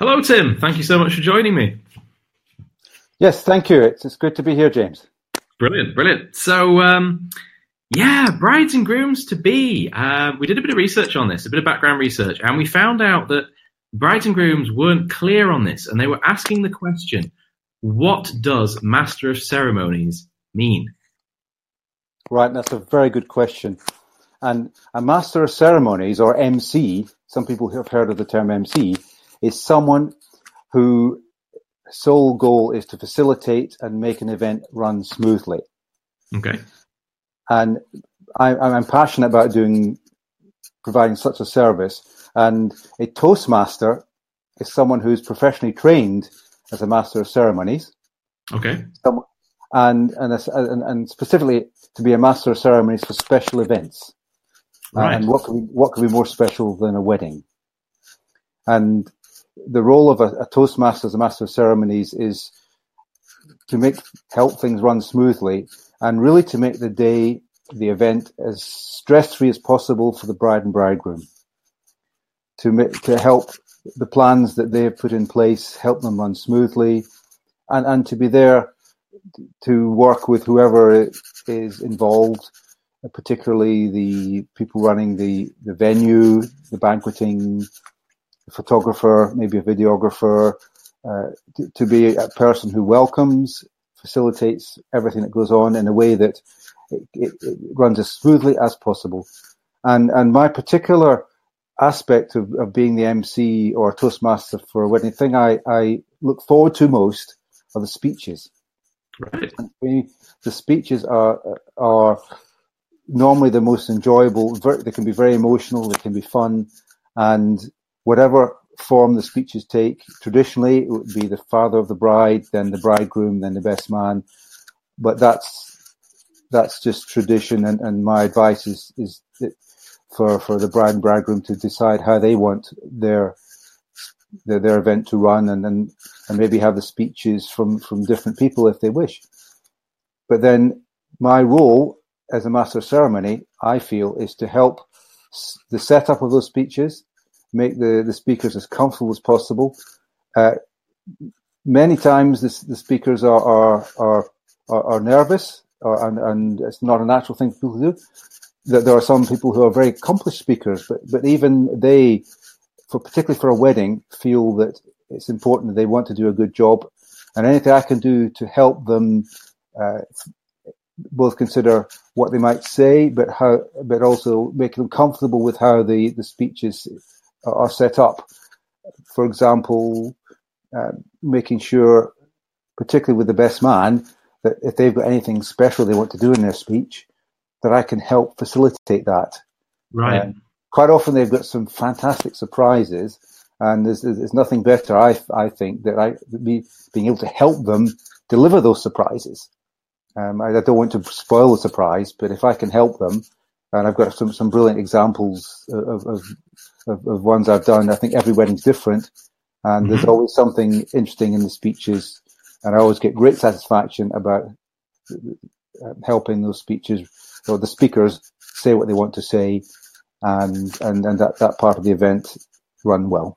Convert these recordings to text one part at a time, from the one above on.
Hello, Tim. Thank you so much for joining me. Yes, thank you. It's, it's good to be here, James. Brilliant, brilliant. So, um, yeah, brides and grooms to be. Uh, we did a bit of research on this, a bit of background research, and we found out that brides and grooms weren't clear on this, and they were asking the question, what does Master of Ceremonies mean? Right, that's a very good question. And a Master of Ceremonies, or MC, some people have heard of the term MC, is someone who sole goal is to facilitate and make an event run smoothly. Okay. And I, I'm passionate about doing, providing such a service. And a Toastmaster is someone who's professionally trained as a Master of Ceremonies. Okay. And, and, and, and specifically to be a Master of Ceremonies for special events. Right. And what could, be, what could be more special than a wedding? And the role of a, a Toastmaster as a Master of Ceremonies is to make help things run smoothly and really to make the day, the event, as stress free as possible for the bride and bridegroom. To make, to help the plans that they have put in place help them run smoothly, and and to be there to work with whoever is involved, particularly the people running the the venue, the banqueting, photographer, maybe a videographer, uh, to, to, be a person who welcomes, facilitates everything that goes on in a way that it, it, it runs as smoothly as possible. And and my particular aspect of, of being the MC or Toastmaster for a wedding thing I, I look forward to most are the speeches. Right. the speeches are are normally the most enjoyable. They can be very emotional. They can be fun, and whatever form the speeches take. Traditionally, it would be the father of the bride, then the bridegroom, then the best man. But that's that's just tradition, and, and my advice is is for for the bride and bridegroom to decide how they want their their, their event to run, and then and maybe have the speeches from from different people if they wish. But then my role as a master of ceremony, I feel, is to help the setup of those speeches, make the, the speakers as comfortable as possible. Uh, many times the, the speakers are, are, are, are, nervous or, and, and it's not a natural thing for people to do. That there are some people who are very accomplished speakers, but, but even they, for particularly for a wedding, feel that it's important that they want to do a good job. And anything I can do to help them uh, both consider what they might say, but how, but also make them comfortable with how the, the speeches are set up. For example, uh, making sure, particularly with the best man, that if they've got anything special they want to do in their speech, that I can help facilitate that. Right. Uh, quite often they've got some fantastic surprises, and there's, there's nothing better, I, I think, that I be being able to help them deliver those surprises. Um, I, I, don't want to spoil the surprise, but if I can help them, and I've got some, some brilliant examples of, of, of, of ones I've done. I think every wedding's different, and mm-hmm. there's always something interesting in the speeches, and I always get great satisfaction about uh, helping those speeches or the speakers say what they want to say, and and and that that part of the event run well.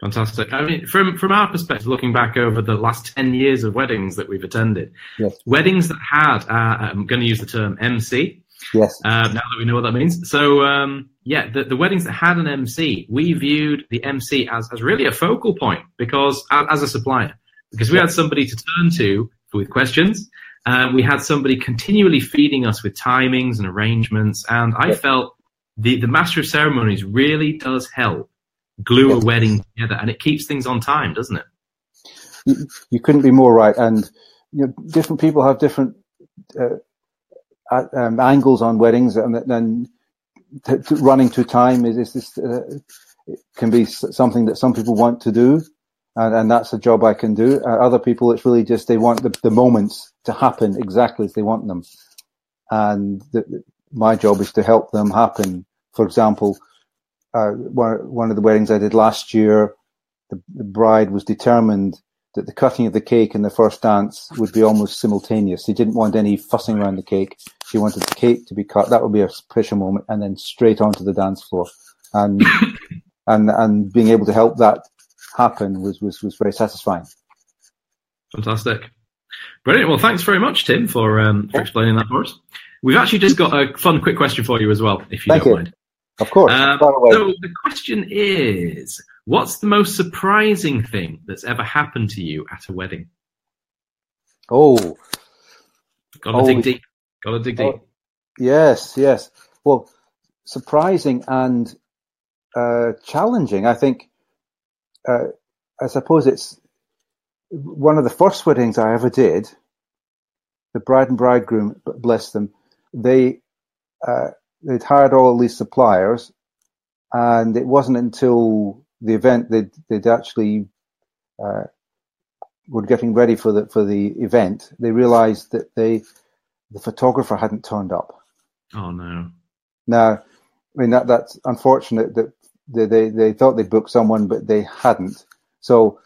Fantastic. I mean, from from our perspective, looking back over the last ten years of weddings that we've attended, yes. weddings that had, uh, I'm going to use the term MC, Yes. Uh, now that we know what that means. So, um, yeah, the, the, weddings that had an MC, we viewed the MC as, as really a focal point because, as a supplier, because we had somebody to turn to with questions. Uh, we had somebody continually feeding us with timings and arrangements. And I felt the, the master of ceremonies really does help glue a wedding together and it keeps things on time, doesn't it? You, you couldn't be more right. And you know, different people have different uh, um, angles on weddings, and then t- t- running to time is, is this, uh, can be something that some people want to do, and, and that's a job I can do. Uh, other people, it's really just they want the, the moments to happen exactly as they want them, and the, my job is to help them happen. For example, uh, one, one of the weddings I did last year, the, the bride was determined that the cutting of the cake and the first dance would be almost simultaneous. She didn't want any fussing around the cake. She wanted the cake to be cut. That would be a special moment, and then straight onto the dance floor. And and and being able to help that happen was was was very satisfying. Fantastic, brilliant. Well, thanks very much, Tim, for um, for explaining that for us. We've actually just got a fun, quick question for you as well, if you Thank don't you. mind. Of course. Um, the so the question is, what's the most surprising thing that's ever happened to you at a wedding? oh, Got to Oh, dig deep. Got to dig Oh. Yes, yes. Well, surprising and uh, challenging. I think. Uh, I suppose it's one of the first weddings I ever did. The bride and bridegroom, bless them, they uh, they'd hired all these suppliers, and it wasn't until the event they'd, they'd actually uh, were getting ready for the for the event. They realised that they the photographer hadn't turned up. Oh no. Now, I mean that that's unfortunate that they they, they thought they'd booked someone, but they hadn't. So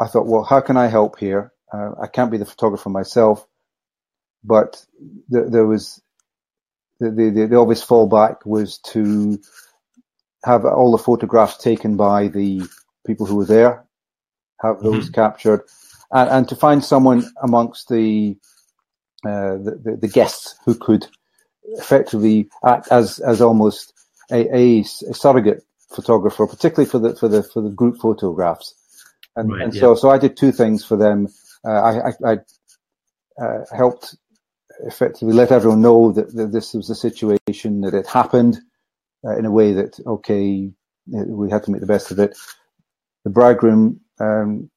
I thought, well, how can I help here? Uh, I can't be the photographer myself, but th- there was the, the the obvious fallback was to have all the photographs taken by the people who were there, have those captured, and, and to find someone amongst the, the, the the guests who could effectively act as as almost a, a, a surrogate photographer, particularly for the for the for the group photographs. And, Right, and yeah. so so I did two things for them. Uh, I I, I uh, helped effectively let everyone know that, that this was a situation that it happened uh, in a way that okay we had to make the best of it. The bridegroom um,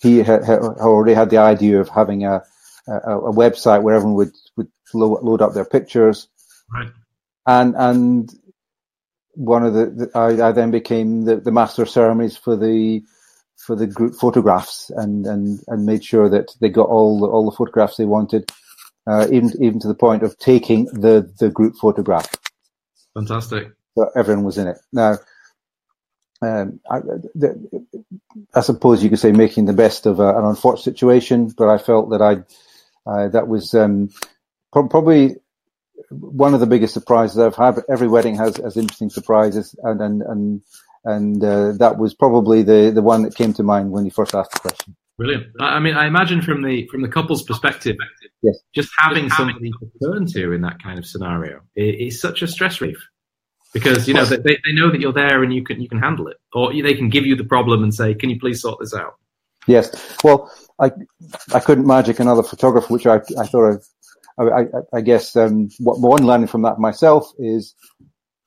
he had, had already had the idea of having a a, a website where everyone would would load, load up their pictures Right. and and one of the, the I, I then became the, the master of ceremonies for the for the group photographs and and and made sure that they got all the, all the photographs they wanted, uh, even even to the point of taking the the group photograph. Fantastic. So everyone was in it. Now, um, I, the, I suppose you could say making the best of a, an unfortunate situation, but I felt that I uh, that was um, prob- probably one of the biggest surprises I've had. Every wedding has has interesting surprises, and and and and uh, that was probably the the one that came to mind when you first asked the question. Brilliant. I mean, I imagine from the from the couple's perspective, Yes. just having somebody to turn to in that kind of scenario is such a stress relief because you know they, they they know that you're there and you can you can handle it, or they can give you the problem and say, "Can you please sort this out?" Yes. Well, I I couldn't magic another photographer, which I I thought I I, I, I guess um, what one learning from that myself is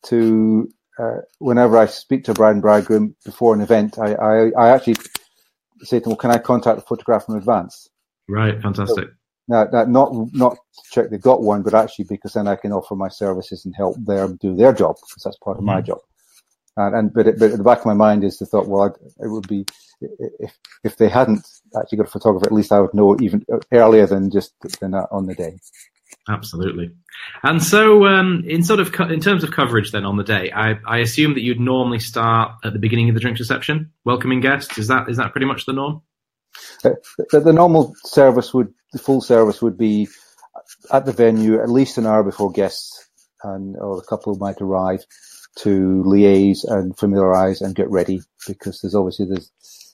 to uh, whenever I speak to a bride and bridegroom before an event, I, I I actually say to them, well, "Can I contact the photographer in advance?" Right. Fantastic. Now, that not not to check they've got one, but actually because then I can offer my services and help them do their job because that's part of my Mhm. job. And, and but, it, but at the back of my mind is the thought, well, I'd, it would be if if they hadn't actually got a photographer, at least I would know even earlier than just than that on the day. Absolutely. And so, um, in sort of co- in terms of coverage, then on the day, I, I assume that you'd normally start at the beginning of the drinks reception, welcoming guests. Is that is that pretty much the norm? Uh, the, the normal service would the full service would be at the venue at least an hour before guests and or the couple might arrive to liaise and familiarise and get ready because there's obviously this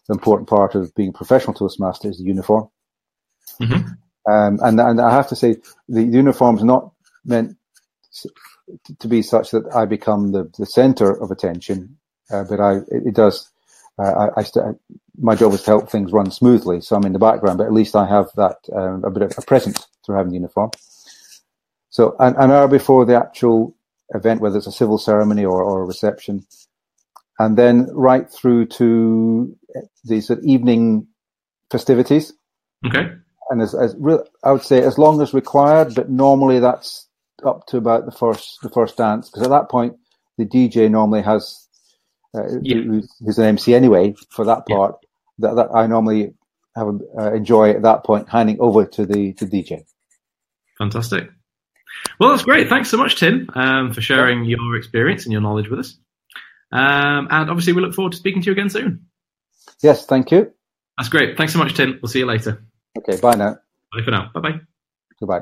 the important part of being a professional toastmaster is the uniform. Mhm. Um, and and I have to say the uniform's not meant to be such that I become the, the centre of attention, uh, but I it, it does. Uh, I, I st- my job is to help things run smoothly, so I'm in the background, but at least I have that um, a bit of a presence through having the uniform. So an, an hour before the actual event, whether it's a civil ceremony or, or a reception, and then right through to the sort of evening festivities. Okay. And as, as re- I would say, as long as required, but normally that's up to about the first the first dance because at that point the DJ normally has uh, Yeah. who- who's an MC anyway for that Yeah. part. That, that I normally have uh, enjoy at that point handing over to the to DJ. Fantastic. Well, that's great. Thanks so much, Tim, um, for sharing your experience and your knowledge with us. Um, and obviously, we look forward to speaking to you again soon. Yes, thank you. That's great. Thanks so much, Tim. We'll see you later. Okay, bye now. Bye for now. Bye bye. Goodbye.